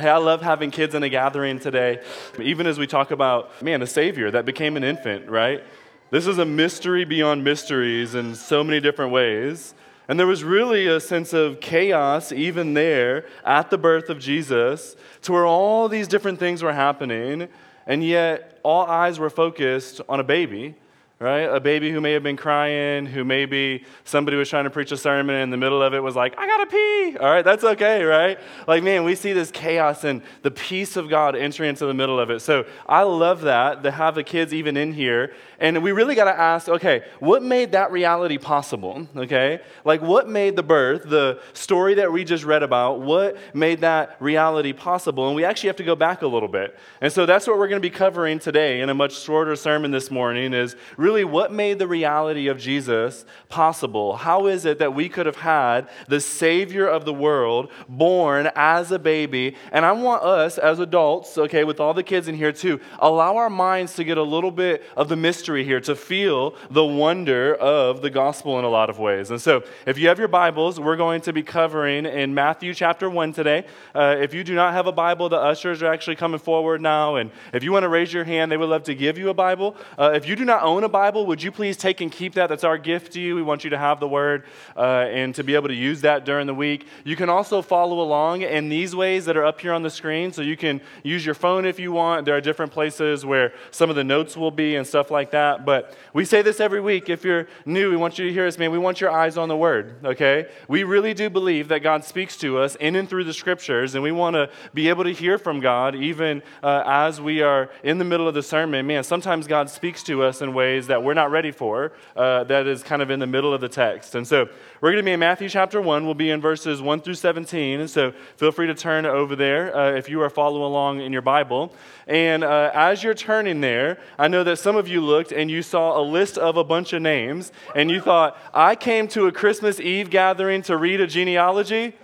Hey, I love having kids in a gathering today, even as we talk about, man, a Savior that became an infant, right? This is a mystery beyond mysteries in so many different ways. And there was really a sense of chaos even there at the birth of Jesus, to where all these different things were happening, and yet all eyes were focused on a baby right? A baby who may have been crying, who maybe somebody was trying to preach a sermon and in the middle of it was like, I gotta pee. All right, that's okay, right? Like, man, we see this chaos and the peace of God entering into the middle of it. So I love that to have the kids even in here. And we really gotta ask, okay, what made that reality possible? Okay? Like, what made the birth, the story that we just read about, what made that reality possible? And we actually have to go back a little bit. And so that's what we're gonna be covering today in a much shorter sermon this morning is really really what made the reality of Jesus possible? How is it that we could have had the Savior of the world born as a baby? And I want us as adults, okay, with all the kids in here too, allow our minds to get a little bit of the mystery here, to feel the wonder of the gospel in a lot of ways. And so, if you have your Bibles, we're going to be covering in Matthew chapter 1 today. Uh, if you do not have a Bible, the ushers are actually coming forward now. And if you want to raise your hand, they would love to give you a Bible. Uh, if you do not own a Bible, Bible, would you please take and keep that? That's our gift to you. We want you to have the word uh, and to be able to use that during the week. You can also follow along in these ways that are up here on the screen. So you can use your phone if you want. There are different places where some of the notes will be and stuff like that. But we say this every week. If you're new, we want you to hear us, man. We want your eyes on the word, okay? We really do believe that God speaks to us in and through the scriptures, and we want to be able to hear from God even uh, as we are in the middle of the sermon. Man, sometimes God speaks to us in ways that we're not ready for, uh, that is kind of in the middle of the text. And so we're going to be in Matthew chapter 1. We'll be in verses 1 through 17. And so feel free to turn over there uh, if you are following along in your Bible. And uh, as you're turning there, I know that some of you looked and you saw a list of a bunch of names, and you thought, I came to a Christmas Eve gathering to read a genealogy.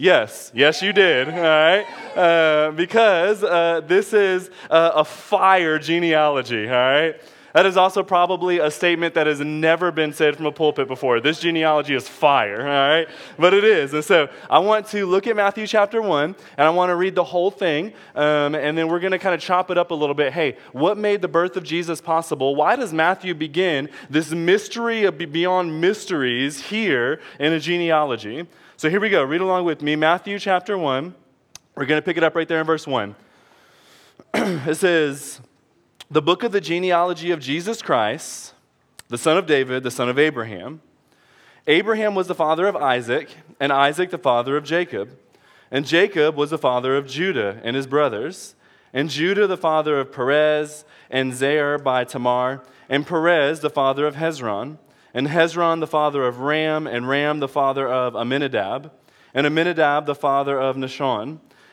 Yes, yes, you did, all right? Uh, because uh, this is uh, a fire genealogy, all right? That is also probably a statement that has never been said from a pulpit before. This genealogy is fire, all right? But it is. And so I want to look at Matthew chapter 1, and I want to read the whole thing, um, and then we're going to kind of chop it up a little bit. Hey, what made the birth of Jesus possible? Why does Matthew begin this mystery of beyond mysteries here in a genealogy? So here we go. Read along with me. Matthew chapter 1. We're going to pick it up right there in verse 1. it says, the book of the genealogy of Jesus Christ, the son of David, the son of Abraham. Abraham was the father of Isaac, and Isaac the father of Jacob. And Jacob was the father of Judah and his brothers. And Judah the father of Perez, and Zerah by Tamar, and Perez the father of Hezron, and Hezron the father of Ram, and Ram the father of Amminadab, and Amminadab the father of Nahshon,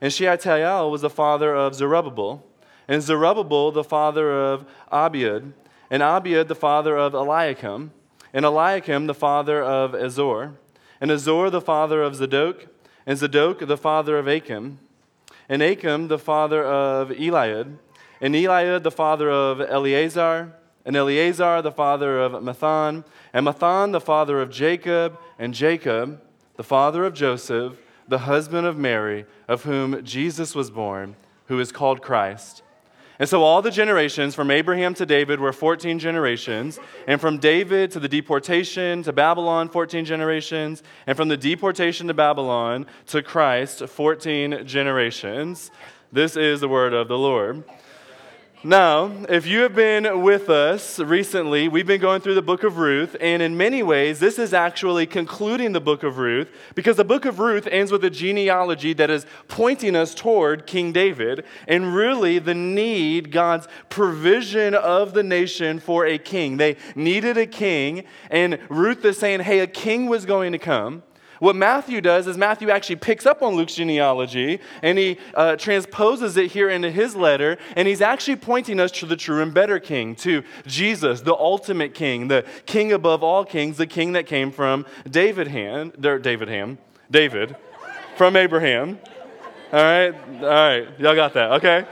and Shealtiel was the father of Zerubbabel, and Zerubbabel the father of Abiud, and Abiud the father of Eliakim, and Eliakim the father of Azor, and Azor the father of Zadok, and Zadok the father of Achim, and Achim the father of Eliud, and Eliud the father of Eleazar, and Eleazar the father of Matthan, and Matthan the father of Jacob, and Jacob the father of Joseph, the husband of Mary, of whom Jesus was born, who is called Christ. And so all the generations from Abraham to David were 14 generations. And from David to the deportation to Babylon, 14 generations. And from the deportation to Babylon to Christ, 14 generations. This is the word of the Lord. Now, if you have been with us recently, we've been going through the book of Ruth, and in many ways, this is actually concluding the book of Ruth because the book of Ruth ends with a genealogy that is pointing us toward King David and really the need, God's provision of the nation for a king. They needed a king, and Ruth is saying, hey, a king was going to come. What Matthew does is Matthew actually picks up on Luke's genealogy and he uh, transposes it here into his letter, and he's actually pointing us to the true and better king, to Jesus, the ultimate king, the king above all kings, the king that came from David Ham, David Ham, David, from Abraham. All right, all right, y'all got that, okay?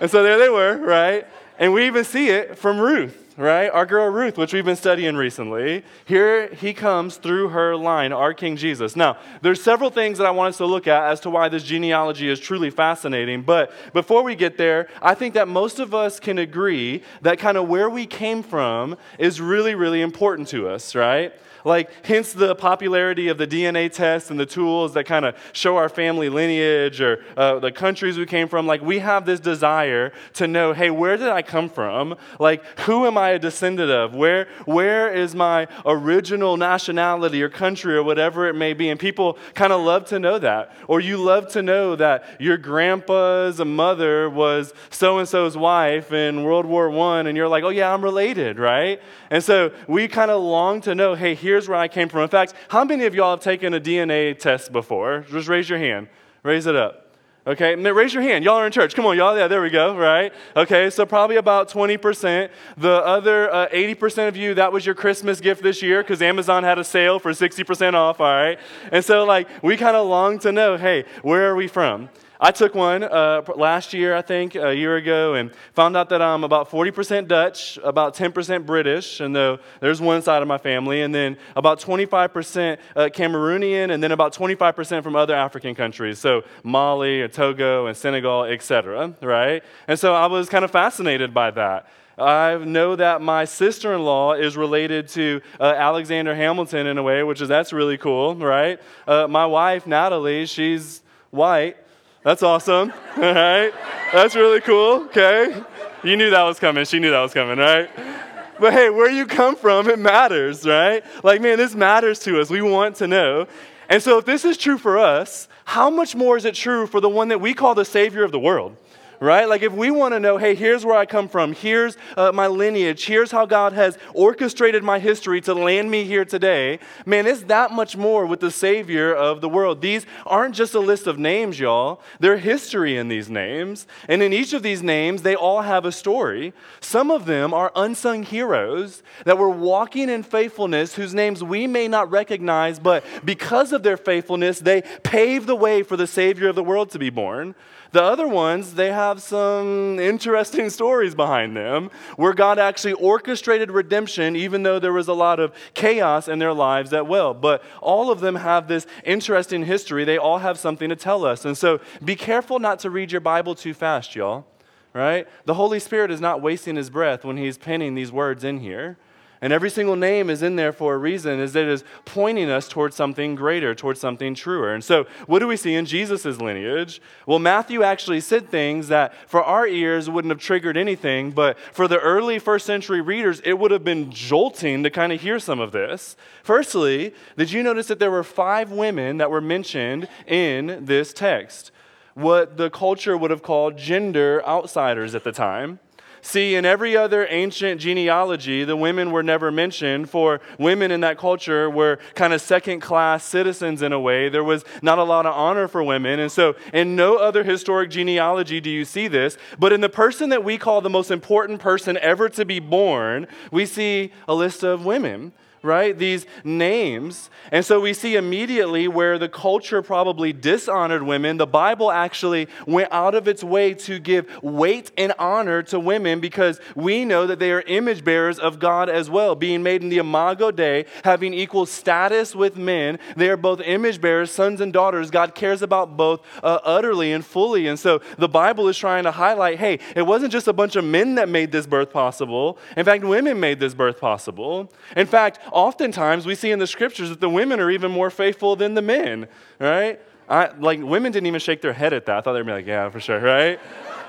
And so there they were, right? And we even see it from Ruth right? Our girl Ruth, which we've been studying recently. Here he comes through her line, our King Jesus. Now, there's several things that I want us to look at as to why this genealogy is truly fascinating. But before we get there, I think that most of us can agree that kind of where we came from is really, really important to us, right? Like, hence the popularity of the DNA test and the tools that kind of show our family lineage or uh, the countries we came from. Like, we have this desire to know, hey, where did I come from? Like, who am I a descendant of? Where, where is my original nationality or country or whatever it may be? And people kind of love to know that. Or you love to know that your grandpa's mother was so and so's wife in World War I, and you're like, oh, yeah, I'm related, right? And so we kind of long to know, hey, here's where I came from. In fact, how many of y'all have taken a DNA test before? Just raise your hand. Raise it up. Okay, raise your hand. Y'all are in church. Come on, y'all. Yeah, there we go, right? Okay, so probably about 20%. The other uh, 80% of you, that was your Christmas gift this year because Amazon had a sale for 60% off, all right? And so, like, we kind of long to know hey, where are we from? I took one uh, last year, I think, a year ago, and found out that I'm about 40% Dutch, about 10% British, and though there's one side of my family, and then about 25% uh, Cameroonian, and then about 25% from other African countries, so Mali, and Togo, and Senegal, etc. Right? And so I was kind of fascinated by that. I know that my sister in law is related to uh, Alexander Hamilton in a way, which is that's really cool, right? Uh, my wife, Natalie, she's white. That's awesome. All right. That's really cool. Okay. You knew that was coming. She knew that was coming, right? But hey, where you come from, it matters, right? Like, man, this matters to us. We want to know. And so, if this is true for us, how much more is it true for the one that we call the Savior of the world? Right? Like if we want to know, hey, here's where I come from, here's uh, my lineage, here's how God has orchestrated my history to land me here today, man, it's that much more with the Savior of the world. These aren't just a list of names, y'all. There's history in these names. And in each of these names, they all have a story. Some of them are unsung heroes that were walking in faithfulness, whose names we may not recognize, but because of their faithfulness, they paved the way for the Savior of the world to be born. The other ones, they have some interesting stories behind them where God actually orchestrated redemption, even though there was a lot of chaos in their lives at well. But all of them have this interesting history. They all have something to tell us. And so be careful not to read your Bible too fast, y'all. Right? The Holy Spirit is not wasting his breath when he's penning these words in here. And every single name is in there for a reason, is that it is pointing us towards something greater, towards something truer. And so, what do we see in Jesus' lineage? Well, Matthew actually said things that for our ears wouldn't have triggered anything, but for the early first century readers, it would have been jolting to kind of hear some of this. Firstly, did you notice that there were five women that were mentioned in this text? What the culture would have called gender outsiders at the time. See, in every other ancient genealogy, the women were never mentioned, for women in that culture were kind of second class citizens in a way. There was not a lot of honor for women. And so, in no other historic genealogy do you see this. But in the person that we call the most important person ever to be born, we see a list of women right? These names. And so we see immediately where the culture probably dishonored women, the Bible actually went out of its way to give weight and honor to women because we know that they are image bearers of God as well, being made in the imago Dei, having equal status with men. They are both image bearers, sons and daughters. God cares about both uh, utterly and fully. And so the Bible is trying to highlight hey, it wasn't just a bunch of men that made this birth possible. In fact, women made this birth possible. In fact, oftentimes we see in the scriptures that the women are even more faithful than the men, right? I, like, women didn't even shake their head at that. I thought they'd be like, yeah, for sure, right?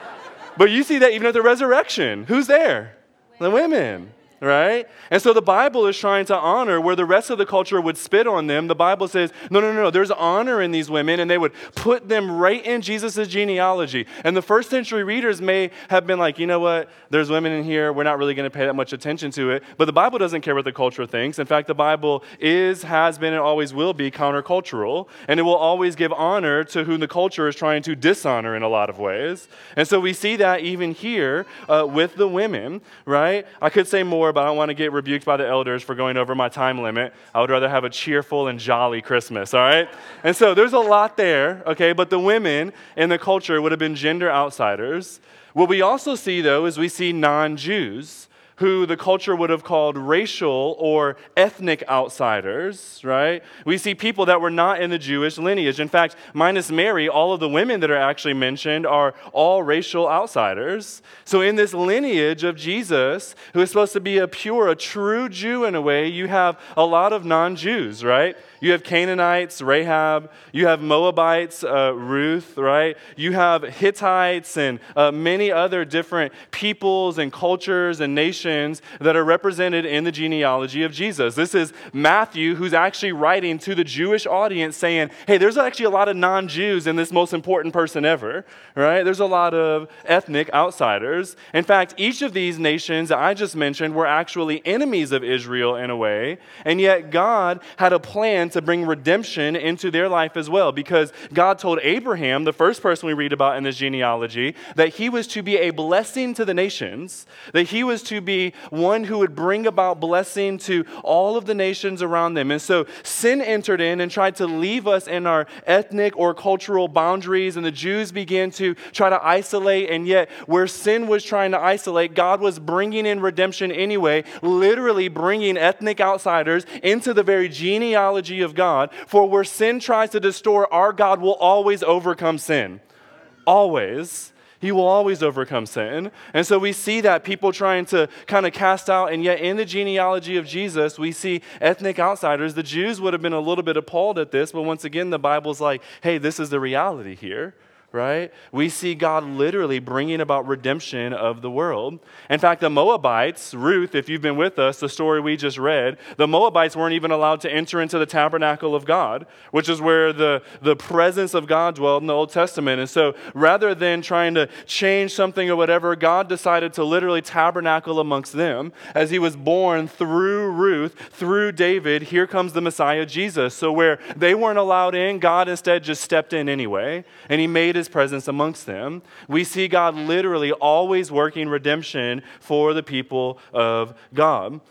but you see that even at the resurrection. Who's there? The women right? And so the Bible is trying to honor where the rest of the culture would spit on them. The Bible says, no, no, no, no, there's honor in these women, and they would put them right in Jesus' genealogy. And the first century readers may have been like, you know what, there's women in here, we're not really going to pay that much attention to it. But the Bible doesn't care what the culture thinks. In fact, the Bible is, has been, and always will be countercultural, and it will always give honor to whom the culture is trying to dishonor in a lot of ways. And so we see that even here uh, with the women, right? I could say more but I don't want to get rebuked by the elders for going over my time limit. I would rather have a cheerful and jolly Christmas, all right? And so there's a lot there, okay? But the women in the culture would have been gender outsiders. What we also see, though, is we see non Jews who the culture would have called racial or ethnic outsiders, right? We see people that were not in the Jewish lineage. In fact, minus Mary, all of the women that are actually mentioned are all racial outsiders. So, in this lineage of Jesus, who is supposed to be a pure, a true Jew in a way, you have a lot of non Jews, right? You have Canaanites, Rahab. You have Moabites, uh, Ruth, right? You have Hittites and uh, many other different peoples and cultures and nations that are represented in the genealogy of Jesus. This is Matthew, who's actually writing to the Jewish audience saying, hey, there's actually a lot of non Jews in this most important person ever, right? There's a lot of ethnic outsiders. In fact, each of these nations that I just mentioned were actually enemies of Israel in a way, and yet God had a plan to bring redemption into their life as well because God told Abraham, the first person we read about in this genealogy, that he was to be a blessing to the nations, that he was to be one who would bring about blessing to all of the nations around them. And so sin entered in and tried to leave us in our ethnic or cultural boundaries, and the Jews began to try to isolate, and yet where sin was trying to isolate, God was bringing in redemption anyway, literally bringing ethnic outsiders into the very genealogy of God. For where sin tries to distort, our God will always overcome sin. Always. He will always overcome sin. And so we see that people trying to kind of cast out, and yet in the genealogy of Jesus, we see ethnic outsiders. The Jews would have been a little bit appalled at this, but once again, the Bible's like, hey, this is the reality here right? We see God literally bringing about redemption of the world. In fact, the Moabites, Ruth, if you've been with us, the story we just read, the Moabites weren't even allowed to enter into the tabernacle of God, which is where the, the presence of God dwelled in the Old Testament. And so rather than trying to change something or whatever, God decided to literally tabernacle amongst them. As he was born through Ruth, through David, here comes the Messiah Jesus. So where they weren't allowed in, God instead just stepped in anyway, and he made his presence amongst them. We see God literally always working redemption for the people of God.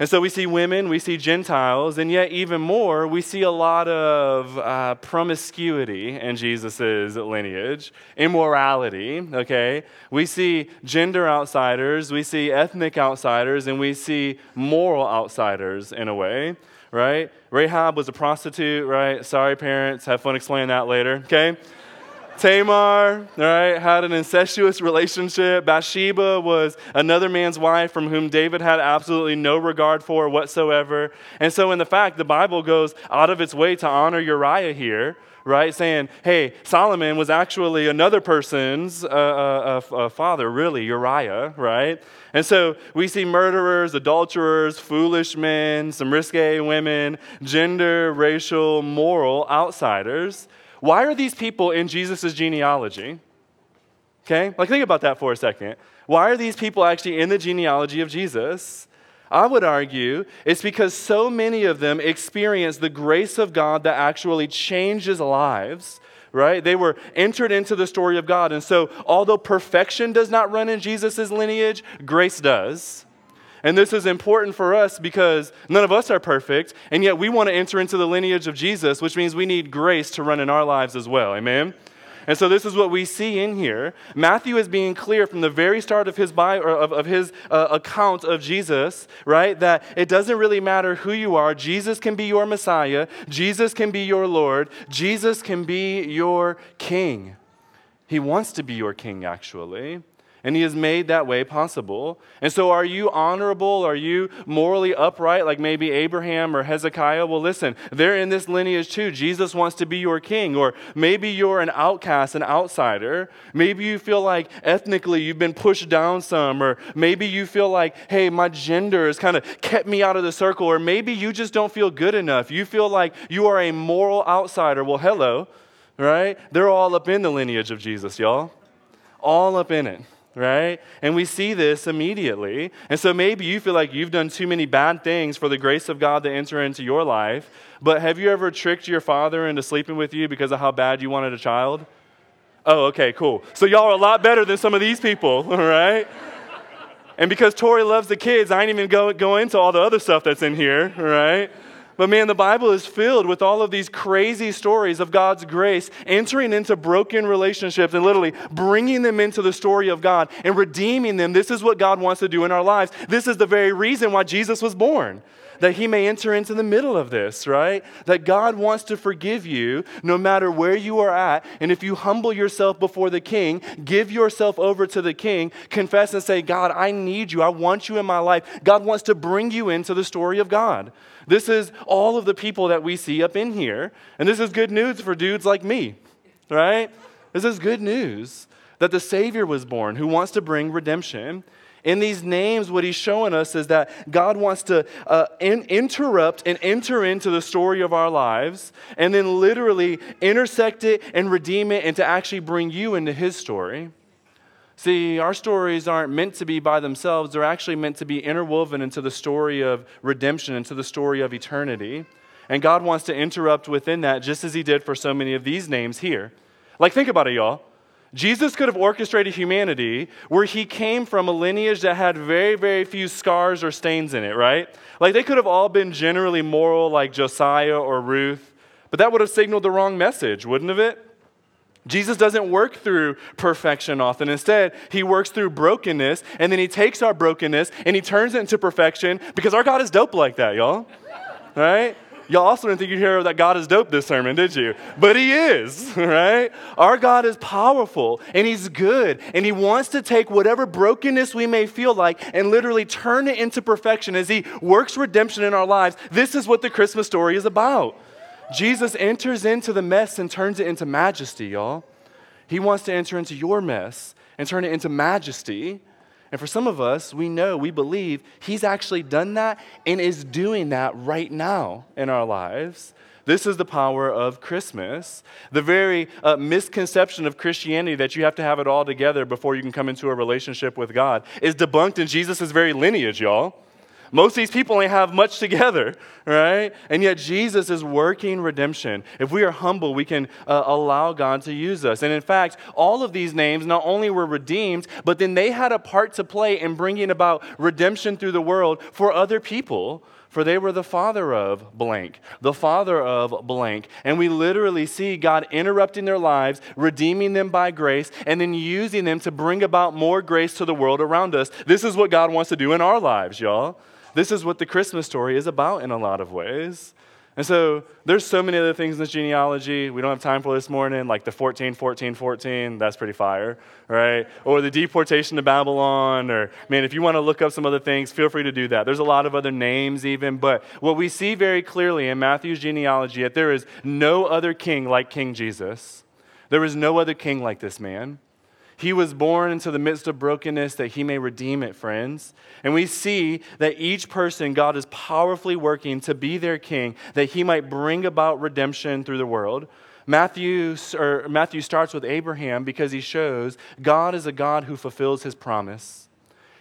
And so we see women, we see Gentiles, and yet even more, we see a lot of uh, promiscuity in Jesus' lineage, immorality, okay? We see gender outsiders, we see ethnic outsiders, and we see moral outsiders in a way, right? Rahab was a prostitute, right? Sorry, parents, have fun explaining that later, okay? Tamar, right, had an incestuous relationship. Bathsheba was another man's wife from whom David had absolutely no regard for whatsoever. And so, in the fact, the Bible goes out of its way to honor Uriah here, right? Saying, hey, Solomon was actually another person's uh, uh, uh, father, really, Uriah, right? And so we see murderers, adulterers, foolish men, some risque women, gender, racial, moral outsiders why are these people in Jesus' genealogy? Okay, like think about that for a second. Why are these people actually in the genealogy of Jesus? I would argue it's because so many of them experienced the grace of God that actually changes lives, right? They were entered into the story of God. And so, although perfection does not run in Jesus' lineage, grace does. And this is important for us because none of us are perfect, and yet we want to enter into the lineage of Jesus, which means we need grace to run in our lives as well. Amen? And so this is what we see in here. Matthew is being clear from the very start of his bio, of, of his uh, account of Jesus, right? That it doesn't really matter who you are. Jesus can be your Messiah. Jesus can be your Lord. Jesus can be your King. He wants to be your King, actually. And he has made that way possible. And so, are you honorable? Are you morally upright, like maybe Abraham or Hezekiah? Well, listen, they're in this lineage too. Jesus wants to be your king. Or maybe you're an outcast, an outsider. Maybe you feel like ethnically you've been pushed down some. Or maybe you feel like, hey, my gender has kind of kept me out of the circle. Or maybe you just don't feel good enough. You feel like you are a moral outsider. Well, hello, right? They're all up in the lineage of Jesus, y'all. All up in it right? And we see this immediately. And so maybe you feel like you've done too many bad things for the grace of God to enter into your life. But have you ever tricked your father into sleeping with you because of how bad you wanted a child? Oh, okay, cool. So y'all are a lot better than some of these people, all right? And because Tori loves the kids, I ain't even go, go into all the other stuff that's in here, right? But man, the Bible is filled with all of these crazy stories of God's grace entering into broken relationships and literally bringing them into the story of God and redeeming them. This is what God wants to do in our lives. This is the very reason why Jesus was born that he may enter into the middle of this, right? That God wants to forgive you no matter where you are at. And if you humble yourself before the king, give yourself over to the king, confess and say, God, I need you. I want you in my life. God wants to bring you into the story of God. This is all of the people that we see up in here. And this is good news for dudes like me, right? This is good news that the Savior was born who wants to bring redemption. In these names, what he's showing us is that God wants to uh, in, interrupt and enter into the story of our lives and then literally intersect it and redeem it and to actually bring you into his story. See, our stories aren't meant to be by themselves, they're actually meant to be interwoven into the story of redemption, into the story of eternity. And God wants to interrupt within that, just as He did for so many of these names here. Like, think about it, y'all. Jesus could have orchestrated humanity where he came from a lineage that had very, very few scars or stains in it, right? Like they could have all been generally moral, like Josiah or Ruth, but that would have signaled the wrong message, wouldn't it? Jesus doesn't work through perfection often. Instead, he works through brokenness, and then he takes our brokenness and he turns it into perfection because our God is dope like that, y'all. Right? Y'all also didn't think you'd hear that God is dope this sermon, did you? But He is, right? Our God is powerful and He's good and He wants to take whatever brokenness we may feel like and literally turn it into perfection as He works redemption in our lives. This is what the Christmas story is about. Jesus enters into the mess and turns it into majesty, y'all. He wants to enter into your mess and turn it into majesty. And for some of us, we know, we believe He's actually done that and is doing that right now in our lives. This is the power of Christmas. The very uh, misconception of Christianity that you have to have it all together before you can come into a relationship with God is debunked in Jesus' very lineage, y'all. Most of these people only have much together, right? And yet Jesus is working redemption. If we are humble, we can uh, allow God to use us. And in fact, all of these names not only were redeemed, but then they had a part to play in bringing about redemption through the world for other people for they were the father of blank, the father of blank. And we literally see God interrupting their lives, redeeming them by grace, and then using them to bring about more grace to the world around us. This is what God wants to do in our lives, y'all. This is what the Christmas story is about in a lot of ways. And so there's so many other things in this genealogy. We don't have time for this morning, like the 14, 14, 14. That's pretty fire, right? Or the deportation to Babylon. Or, man, if you want to look up some other things, feel free to do that. There's a lot of other names, even. But what we see very clearly in Matthew's genealogy that there is no other king like King Jesus. There is no other king like this man. He was born into the midst of brokenness that he may redeem it, friends. And we see that each person, God is powerfully working to be their king, that he might bring about redemption through the world. Matthew, or Matthew starts with Abraham because he shows God is a God who fulfills his promise.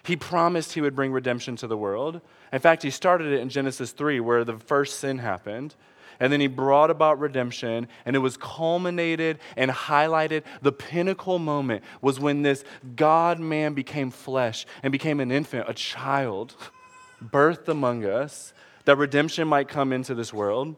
He promised he would bring redemption to the world. In fact, he started it in Genesis 3, where the first sin happened and then he brought about redemption, and it was culminated and highlighted. The pinnacle moment was when this God man became flesh and became an infant, a child. birthed among us that redemption might come into this world.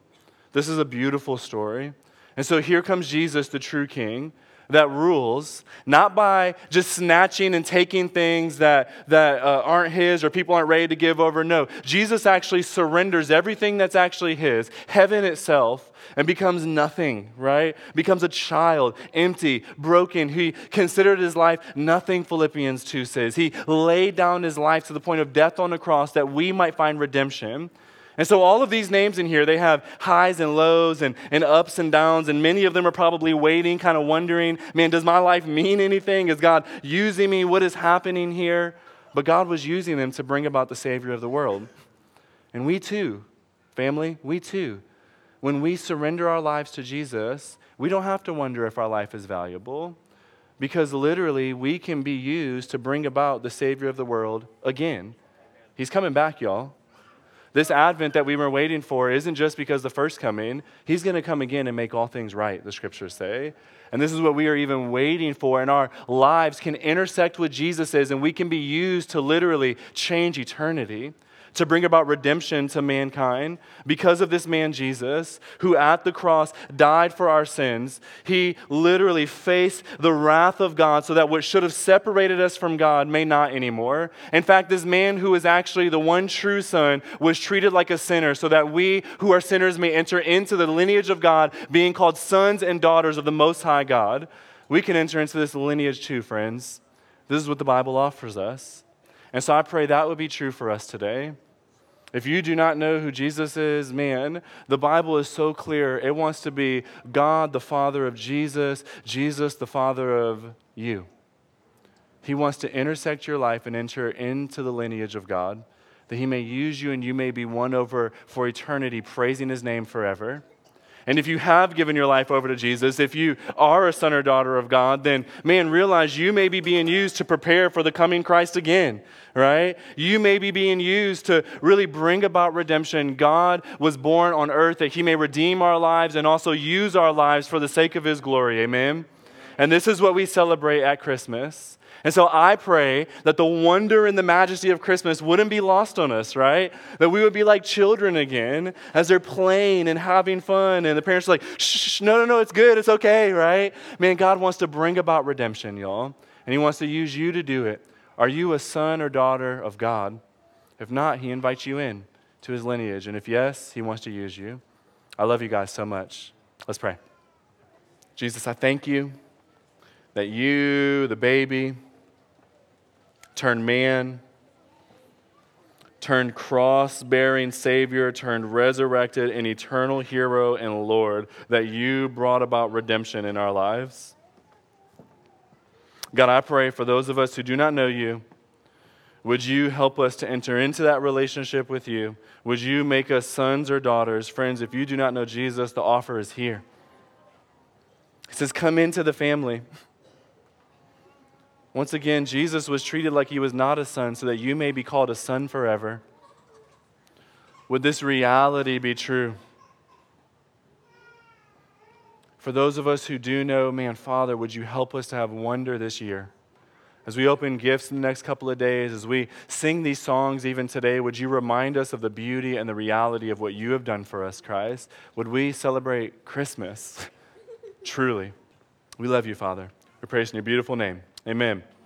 This is a beautiful story. And so here comes Jesus, the true king, that rules, not by just snatching and taking things that, that uh, aren't his or people aren't ready to give over. No, Jesus actually surrenders everything that's actually his, heaven itself, and becomes nothing, right? Becomes a child, empty, broken. He considered his life nothing, Philippians 2 says. He laid down his life to the point of death on the cross that we might find redemption. And so, all of these names in here, they have highs and lows and, and ups and downs, and many of them are probably waiting, kind of wondering, man, does my life mean anything? Is God using me? What is happening here? But God was using them to bring about the Savior of the world. And we too, family, we too, when we surrender our lives to Jesus, we don't have to wonder if our life is valuable because literally we can be used to bring about the Savior of the world again. He's coming back, y'all. This advent that we were waiting for isn't just because the first coming. He's going to come again and make all things right, the scriptures say. And this is what we are even waiting for. And our lives can intersect with Jesus' and we can be used to literally change eternity to bring about redemption to mankind because of this man Jesus, who at the cross died for our sins. He literally faced the wrath of God so that what should have separated us from God may not anymore. In fact, this man who is actually the one true Son was treated like a sinner so that we who are sinners may enter into the lineage of God, being called sons and daughters of the Most High God. We can enter into this lineage too, friends. This is what the Bible offers us. And so I pray that would be true for us today. If you do not know who Jesus is, man, the Bible is so clear. It wants to be God, the Father of Jesus, Jesus, the Father of you. He wants to intersect your life and enter into the lineage of God, that He may use you and you may be won over for eternity, praising His name forever. And if you have given your life over to Jesus, if you are a son or daughter of God, then man, realize you may be being used to prepare for the coming Christ again, right? You may be being used to really bring about redemption. God was born on earth that he may redeem our lives and also use our lives for the sake of his glory. Amen. And this is what we celebrate at Christmas. And so I pray that the wonder and the majesty of Christmas wouldn't be lost on us, right? That we would be like children again as they're playing and having fun, and the parents are like, shh, no, no, no, it's good, it's okay, right? Man, God wants to bring about redemption, y'all, and He wants to use you to do it. Are you a son or daughter of God? If not, He invites you in to His lineage, and if yes, He wants to use you. I love you guys so much. Let's pray. Jesus, I thank you that you, the baby, turned man, turned cross bearing Savior, turned resurrected and eternal hero and Lord, that you brought about redemption in our lives. God, I pray for those of us who do not know you, would you help us to enter into that relationship with you? Would you make us sons or daughters? Friends, if you do not know Jesus, the offer is here. He says, Come into the family. Once again, Jesus was treated like he was not a son so that you may be called a son forever. Would this reality be true? For those of us who do know, man, Father, would you help us to have wonder this year? As we open gifts in the next couple of days, as we sing these songs even today, would you remind us of the beauty and the reality of what you have done for us, Christ? Would we celebrate Christmas truly? We love you, Father. We praise in your beautiful name. Amen.